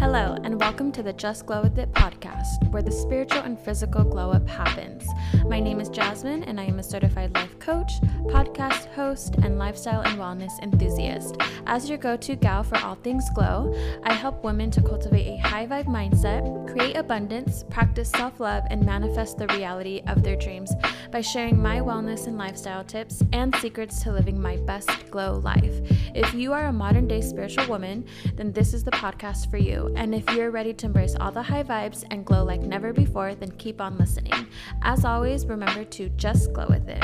Hello, and welcome to the Just Glow With It podcast, where the spiritual and physical glow up happens. My name is Jasmine, and I am a certified life coach, podcast host, and lifestyle and wellness enthusiast. As your go to gal for all things glow, I help women to cultivate a high vibe mindset, create abundance, practice self love, and manifest the reality of their dreams by sharing my wellness and lifestyle tips and secrets to living my best glow life. If you are a modern day spiritual woman, then this is the podcast for you. And if you're ready to embrace all the high vibes and glow like never before, then keep on listening. As always, remember to just glow with it.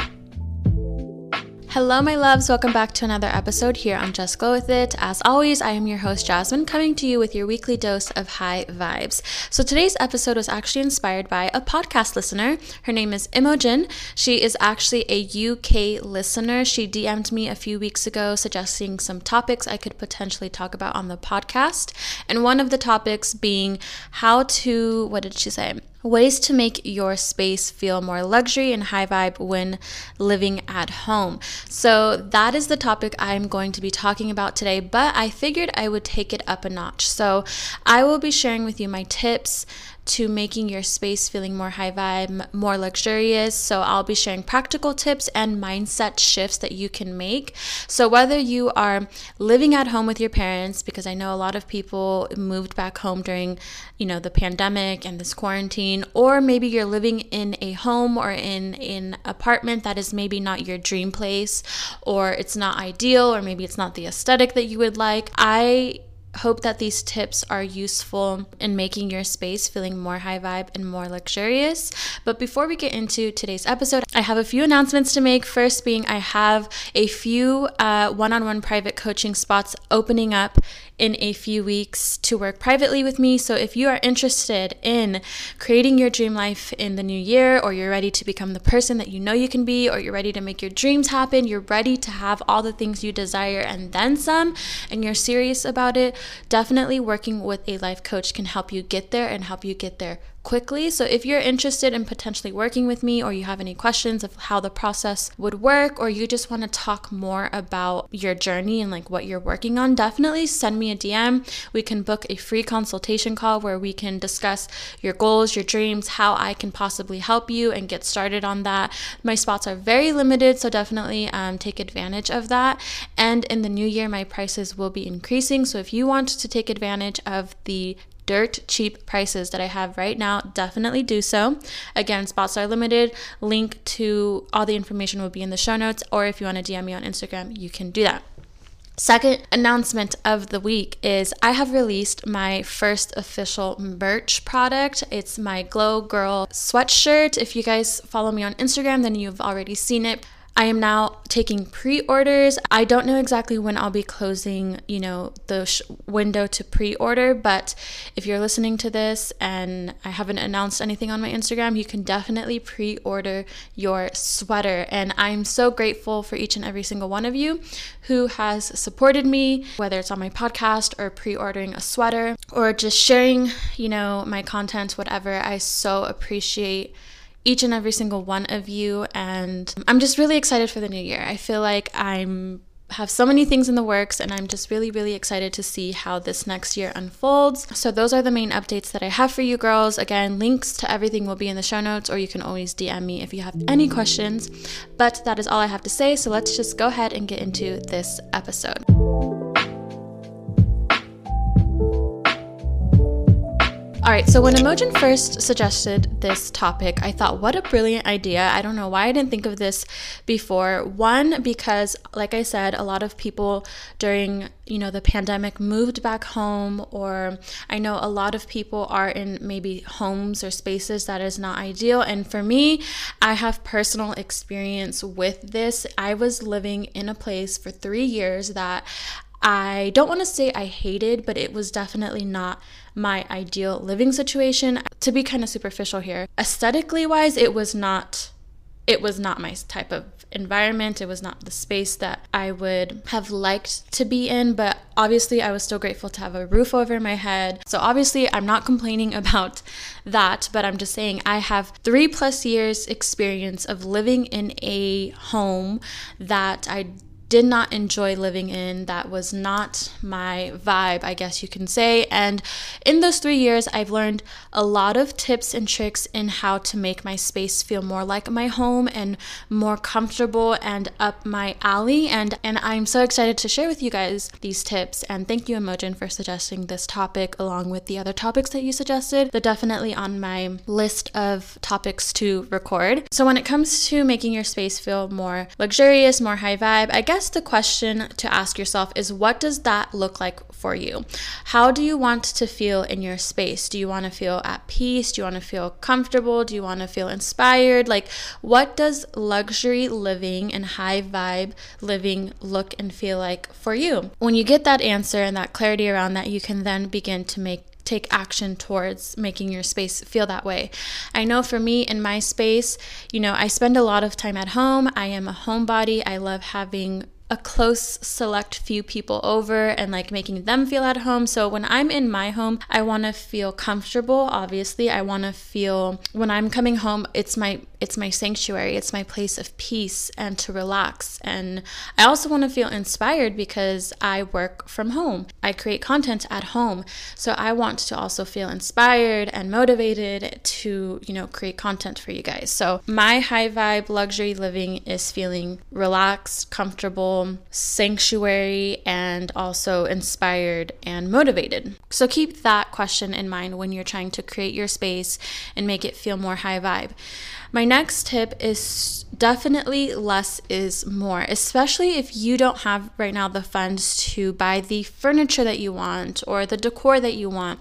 Hello, my loves. Welcome back to another episode here on Just Glow With It. As always, I am your host, Jasmine, coming to you with your weekly dose of high vibes. So, today's episode was actually inspired by a podcast listener. Her name is Imogen. She is actually a UK listener. She DM'd me a few weeks ago suggesting some topics I could potentially talk about on the podcast. And one of the topics being how to, what did she say? Ways to make your space feel more luxury and high vibe when living at home. So, that is the topic I'm going to be talking about today, but I figured I would take it up a notch. So, I will be sharing with you my tips to making your space feeling more high vibe, more luxurious. So, I'll be sharing practical tips and mindset shifts that you can make. So, whether you are living at home with your parents, because I know a lot of people moved back home during, you know, the pandemic and this quarantine, or maybe you're living in a home or in an apartment that is maybe not your dream place, or it's not ideal, or maybe it's not the aesthetic that you would like. I hope that these tips are useful in making your space feeling more high vibe and more luxurious. But before we get into today's episode, I have a few announcements to make. First, being I have a few one on one private coaching spots opening up in a few weeks to work privately with me. So if you are interested in creating your dream life in the new year, or you're ready to become the person that you know you can be, or you're ready to make your dreams happen, you're ready to have all the things you desire and then some, and you're serious about it, definitely working with a life coach can help you get there and help you get there quickly. So if you're interested in potentially working with me or you have any questions of how the process would work or you just want to talk more about your journey and like what you're working on, definitely send me a DM. We can book a free consultation call where we can discuss your goals, your dreams, how I can possibly help you and get started on that. My spots are very limited, so definitely um, take advantage of that. And in the new year, my prices will be increasing. So if you want to take advantage of the dirt cheap prices that I have right now, definitely do so. Again, spots are limited. Link to all the information will be in the show notes, or if you want to DM me on Instagram, you can do that. Second announcement of the week is I have released my first official merch product. It's my Glow Girl sweatshirt. If you guys follow me on Instagram, then you've already seen it. I am now taking pre-orders. I don't know exactly when I'll be closing, you know, the sh- window to pre-order, but if you're listening to this and I haven't announced anything on my Instagram, you can definitely pre-order your sweater. And I'm so grateful for each and every single one of you who has supported me, whether it's on my podcast or pre-ordering a sweater or just sharing, you know, my content, whatever. I so appreciate each and every single one of you. And I'm just really excited for the new year. I feel like I'm have so many things in the works and I'm just really really excited to see how this next year unfolds. So those are the main updates that I have for you girls. Again, links to everything will be in the show notes or you can always DM me if you have any questions. But that is all I have to say, so let's just go ahead and get into this episode. All right, so when Imogen first suggested this topic, I thought, what a brilliant idea. I don't know why I didn't think of this before. One, because, like I said, a lot of people during you know the pandemic moved back home or i know a lot of people are in maybe homes or spaces that is not ideal and for me i have personal experience with this i was living in a place for 3 years that I don't want to say I hated, but it was definitely not my ideal living situation. To be kind of superficial here, aesthetically wise, it was not it was not my type of environment. It was not the space that I would have liked to be in, but obviously I was still grateful to have a roof over my head. So obviously I'm not complaining about that, but I'm just saying I have 3 plus years experience of living in a home that I did not enjoy living in, that was not my vibe, I guess you can say. And in those three years, I've learned a lot of tips and tricks in how to make my space feel more like my home and more comfortable and up my alley. And, and I'm so excited to share with you guys these tips. And thank you, Imogen, for suggesting this topic along with the other topics that you suggested. They're definitely on my list of topics to record. So when it comes to making your space feel more luxurious, more high vibe, I guess the question to ask yourself is what does that look like for you? How do you want to feel in your space? Do you want to feel at peace? Do you want to feel comfortable? Do you want to feel inspired? Like, what does luxury living and high vibe living look and feel like for you? When you get that answer and that clarity around that, you can then begin to make take action towards making your space feel that way. I know for me in my space, you know, I spend a lot of time at home. I am a homebody. I love having a close select few people over and like making them feel at home. So when I'm in my home, I want to feel comfortable. Obviously, I want to feel when I'm coming home, it's my it's my sanctuary, it's my place of peace and to relax. And I also want to feel inspired because I work from home. I create content at home. So I want to also feel inspired and motivated to, you know, create content for you guys. So my high vibe luxury living is feeling relaxed, comfortable, sanctuary, and also inspired and motivated. So keep that question in mind when you're trying to create your space and make it feel more high vibe. My next tip is definitely less is more, especially if you don't have right now the funds to buy the furniture that you want or the decor that you want.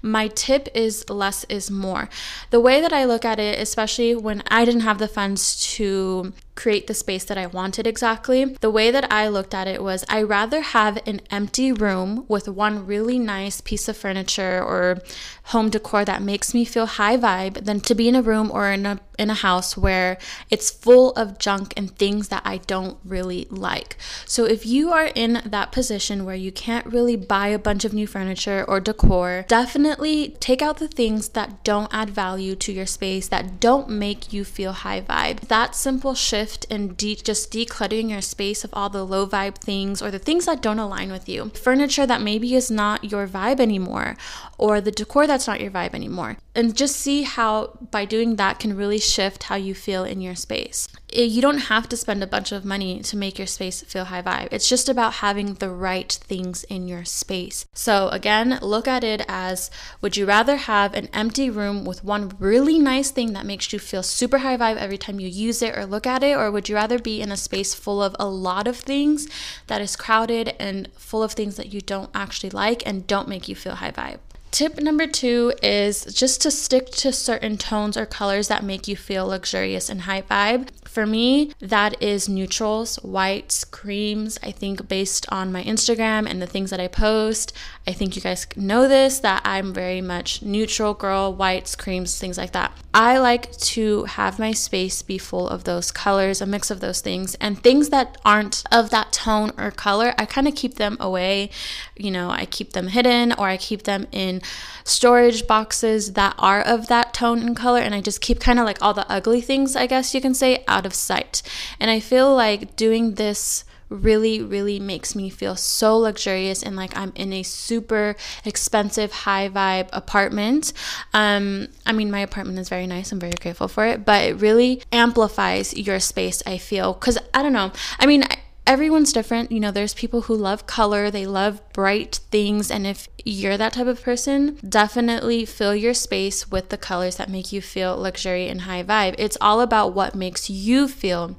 My tip is less is more. The way that I look at it, especially when I didn't have the funds to create the space that I wanted exactly. The way that I looked at it was I rather have an empty room with one really nice piece of furniture or home decor that makes me feel high vibe than to be in a room or in a in a house where it's full of junk and things that I don't really like. So if you are in that position where you can't really buy a bunch of new furniture or decor, definitely take out the things that don't add value to your space that don't make you feel high vibe. That simple shift shift and de- just decluttering your space of all the low vibe things or the things that don't align with you. Furniture that maybe is not your vibe anymore, or the decor that's not your vibe anymore. And just see how by doing that can really shift how you feel in your space. You don't have to spend a bunch of money to make your space feel high vibe. It's just about having the right things in your space. So, again, look at it as would you rather have an empty room with one really nice thing that makes you feel super high vibe every time you use it or look at it? Or would you rather be in a space full of a lot of things that is crowded and full of things that you don't actually like and don't make you feel high vibe? Tip number two is just to stick to certain tones or colors that make you feel luxurious and high vibe. For me, that is neutrals, whites, creams. I think based on my Instagram and the things that I post, I think you guys know this that I'm very much neutral girl, whites, creams, things like that. I like to have my space be full of those colors, a mix of those things, and things that aren't of that tone or color, I kind of keep them away. You know, I keep them hidden or I keep them in storage boxes that are of that tone and color, and I just keep kind of like all the ugly things, I guess you can say, out of sight. And I feel like doing this really, really makes me feel so luxurious and like I'm in a super expensive, high vibe apartment. Um, I mean, my apartment is very nice. I'm very grateful for it, but it really amplifies your space, I feel. Because I don't know. I mean, everyone's different. You know, there's people who love color, they love bright things. And if you're that type of person, definitely fill your space with the colors that make you feel luxury and high vibe. It's all about what makes you feel,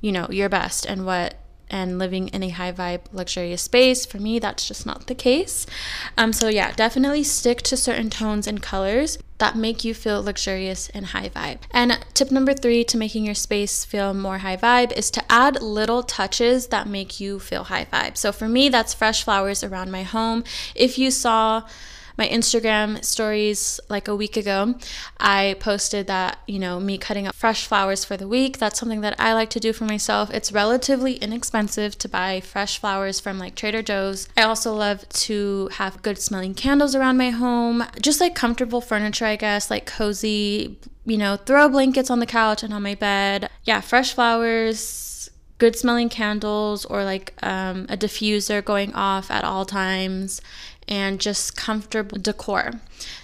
you know, your best and what and living in a high vibe, luxurious space. For me, that's just not the case. Um, so, yeah, definitely stick to certain tones and colors that make you feel luxurious and high vibe. And tip number three to making your space feel more high vibe is to add little touches that make you feel high vibe. So, for me, that's fresh flowers around my home. If you saw, my Instagram stories like a week ago, I posted that, you know, me cutting up fresh flowers for the week. That's something that I like to do for myself. It's relatively inexpensive to buy fresh flowers from like Trader Joe's. I also love to have good smelling candles around my home, just like comfortable furniture, I guess, like cozy, you know, throw blankets on the couch and on my bed. Yeah, fresh flowers good smelling candles or like um, a diffuser going off at all times and just comfortable decor.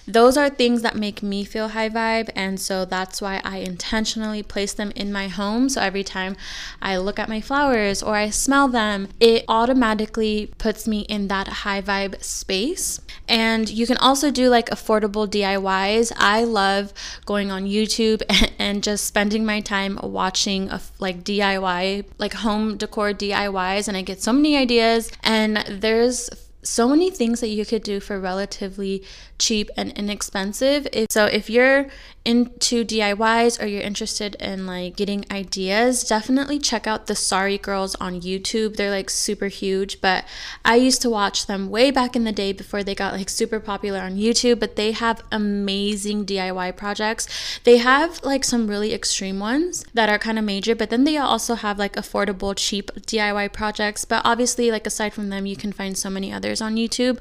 Those are things that make me feel high vibe, and so that's why I intentionally place them in my home. So every time I look at my flowers or I smell them, it automatically puts me in that high vibe space. And you can also do like affordable DIYs. I love going on YouTube and just spending my time watching a, like DIY, like home decor DIYs, and I get so many ideas. And there's so many things that you could do for relatively cheap and inexpensive. So if you're into DIYs or you're interested in like getting ideas, definitely check out the Sorry Girls on YouTube. They're like super huge, but I used to watch them way back in the day before they got like super popular on YouTube, but they have amazing DIY projects. They have like some really extreme ones that are kind of major, but then they also have like affordable, cheap DIY projects. But obviously, like aside from them, you can find so many others on YouTube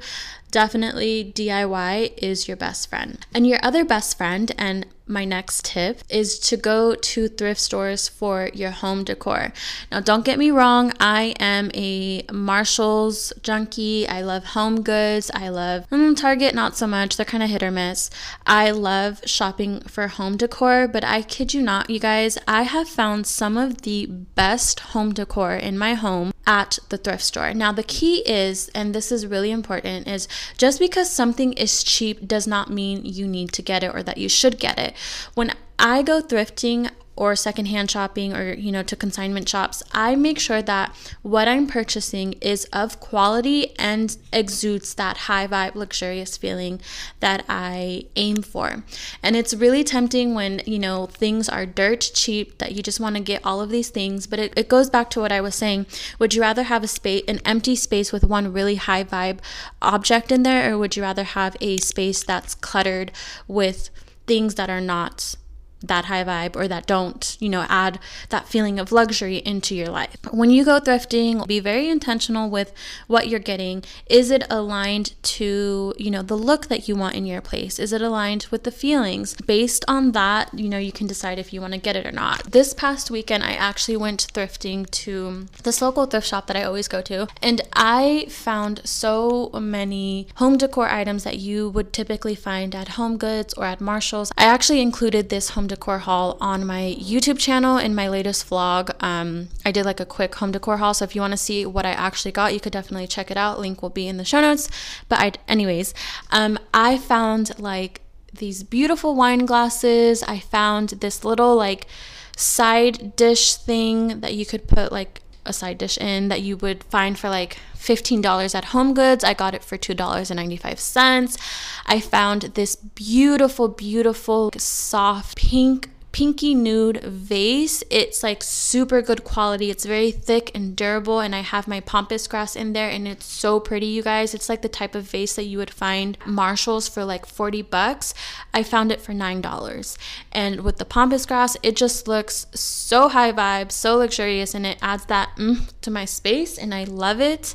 definitely DIY is your best friend. And your other best friend, and my next tip is to go to thrift stores for your home decor. Now, don't get me wrong, I am a Marshalls junkie. I love home goods. I love mm, Target, not so much. They're kind of hit or miss. I love shopping for home decor, but I kid you not, you guys, I have found some of the best home decor in my home at the thrift store. Now, the key is, and this is really important, is just because something is cheap does not mean you need to get it or that you should get it. When I go thrifting, or secondhand shopping or you know to consignment shops i make sure that what i'm purchasing is of quality and exudes that high vibe luxurious feeling that i aim for. And it's really tempting when you know things are dirt cheap that you just want to get all of these things but it, it goes back to what i was saying. Would you rather have a space an empty space with one really high vibe object in there or would you rather have a space that's cluttered with things that are not that high vibe or that don't, you know, add that feeling of luxury into your life. When you go thrifting, be very intentional with what you're getting. Is it aligned to, you know, the look that you want in your place? Is it aligned with the feelings? Based on that, you know, you can decide if you want to get it or not. This past weekend, I actually went thrifting to this local thrift shop that I always go to, and I found so many home decor items that you would typically find at Home Goods or at Marshalls. I actually included this home decor haul on my YouTube channel in my latest vlog. Um, I did like a quick home decor haul, so if you want to see what I actually got, you could definitely check it out. Link will be in the show notes. But I, anyways, um, I found like these beautiful wine glasses. I found this little like side dish thing that you could put like a side dish in that you would find for like $15 at Home Goods. I got it for $2.95. I found this beautiful, beautiful, soft pink pinky nude vase. It's like super good quality. It's very thick and durable and I have my pampas grass in there and it's so pretty, you guys. It's like the type of vase that you would find Marshalls for like 40 bucks. I found it for $9. And with the pampas grass, it just looks so high vibe, so luxurious and it adds that mm, to my space and I love it.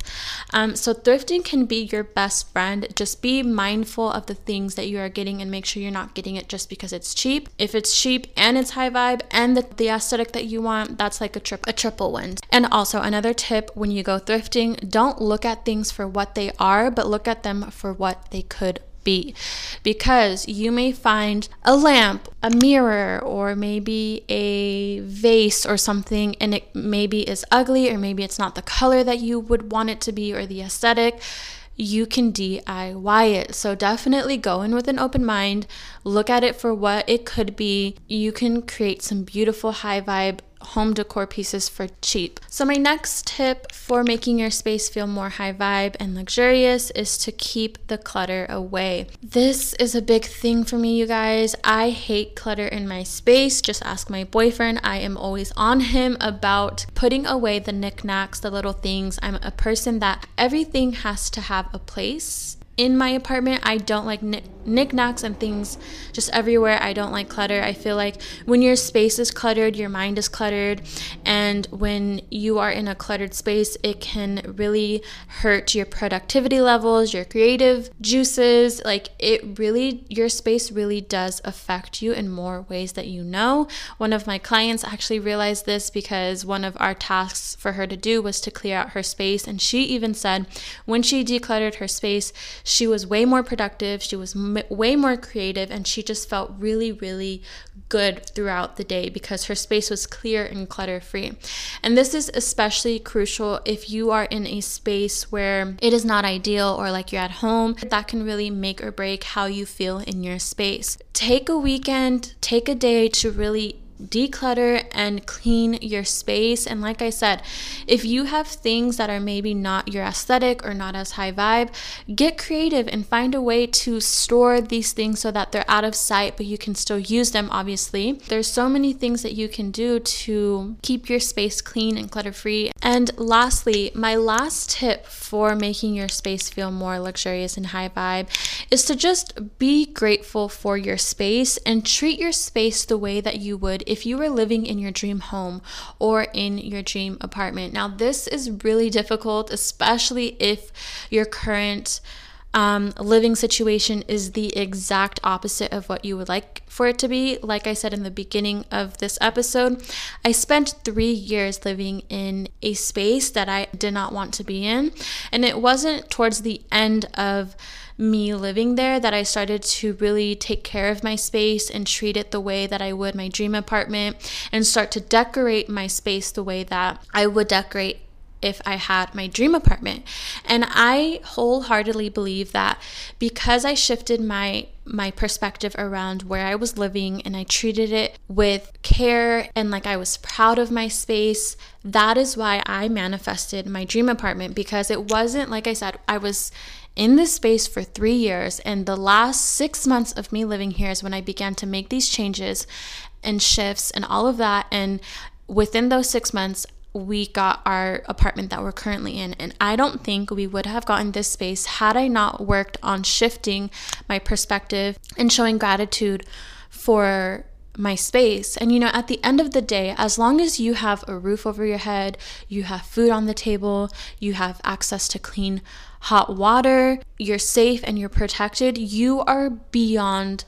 Um, so thrifting can be your best friend. Just be mindful of the things that you are getting and make sure you're not getting it just because it's cheap. If it's cheap and it's high vibe and the, the aesthetic that you want, that's like a trip a triple win. And also another tip when you go thrifting, don't look at things for what they are, but look at them for what they could be because you may find a lamp, a mirror, or maybe a vase or something, and it maybe is ugly, or maybe it's not the color that you would want it to be, or the aesthetic you can DIY it. So definitely go in with an open mind, look at it for what it could be. You can create some beautiful high vibe home decor pieces for cheap. So, my next tip for making your space feel more high vibe and luxurious is to keep the clutter away. This is a big thing for me, you guys. I hate clutter in my space. Just ask my boyfriend. I am always on him about putting away the knickknacks, the little things. I'm a person that everything has to have a place in my apartment. I don't like knick- knickknacks and things just everywhere. I don't like clutter. I feel like when your space is cluttered, your mind is cluttered. And when you are in a cluttered space, it can really hurt your productivity levels, your creative juices. Like it really, your space really does affect you in more ways that you know. One of my clients actually realized this because one of our tasks for her to do was to clear out her space. And she even said when she decluttered her space, she was way more productive. She was m- way more creative. And she just felt really, really good throughout the day because her space was clear and clutter free. And this is especially crucial if you are in a space where it is not ideal or like you're at home. That can really make or break how you feel in your space. Take a weekend, take a day to really declutter and clean your space. And like I said, if you have things that are maybe not your aesthetic or not as high vibe, get creative and find a way to store these things so that they're out of sight, but you can still use them, obviously. There's so many things that you can do to keep your space clean and clutter free. And lastly, my last tip for making your space feel more luxurious and high vibe is to just be grateful for your space and treat your space the way that you would if you were living in your dream home or in your dream apartment. Now, this is really difficult, especially if your current um, living situation is the exact opposite of what you would like for it to be. Like I said in the beginning of this episode, I spent three years living in a space that I did not want to be in. And it wasn't towards the end of me living there that I started to really take care of my space and treat it the way that I would my dream apartment and start to decorate my space the way that I would decorate if I had my dream apartment. And I wholeheartedly believe that because I shifted my my perspective around where I was living and I treated it with care and like I was proud of my space, that is why I manifested my dream apartment because it wasn't like I said I was in this space for three years. And the last six months of me living here is when I began to make these changes and shifts and all of that. And within those six months, we got our apartment that we're currently in. And I don't think we would have gotten this space had I not worked on shifting my perspective and showing gratitude for my space. And you know, at the end of the day, as long as you have a roof over your head, you have food on the table, you have access to clean hot water, you're safe and you're protected, you are beyond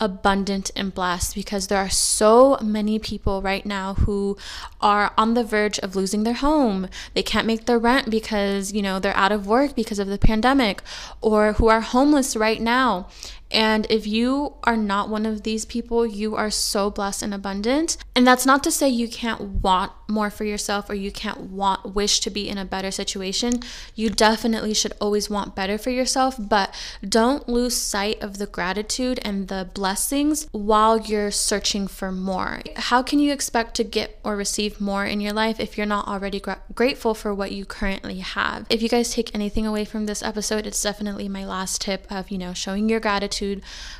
abundant and blessed because there are so many people right now who are on the verge of losing their home. They can't make their rent because, you know, they're out of work because of the pandemic or who are homeless right now. And if you are not one of these people, you are so blessed and abundant. And that's not to say you can't want more for yourself or you can't want wish to be in a better situation. You definitely should always want better for yourself, but don't lose sight of the gratitude and the blessings while you're searching for more. How can you expect to get or receive more in your life if you're not already gra- grateful for what you currently have? If you guys take anything away from this episode, it's definitely my last tip of, you know, showing your gratitude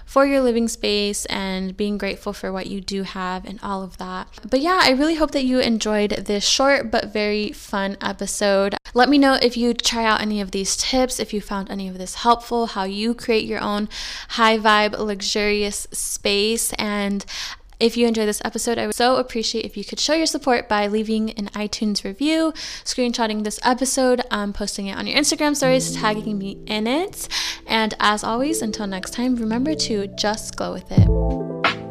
for your living space and being grateful for what you do have and all of that. But yeah, I really hope that you enjoyed this short but very fun episode. Let me know if you try out any of these tips, if you found any of this helpful, how you create your own high vibe, luxurious space. And if you enjoyed this episode, I would so appreciate if you could show your support by leaving an iTunes review, screenshotting this episode, um, posting it on your Instagram stories, tagging me in it. And as always, until next time, remember to just glow with it.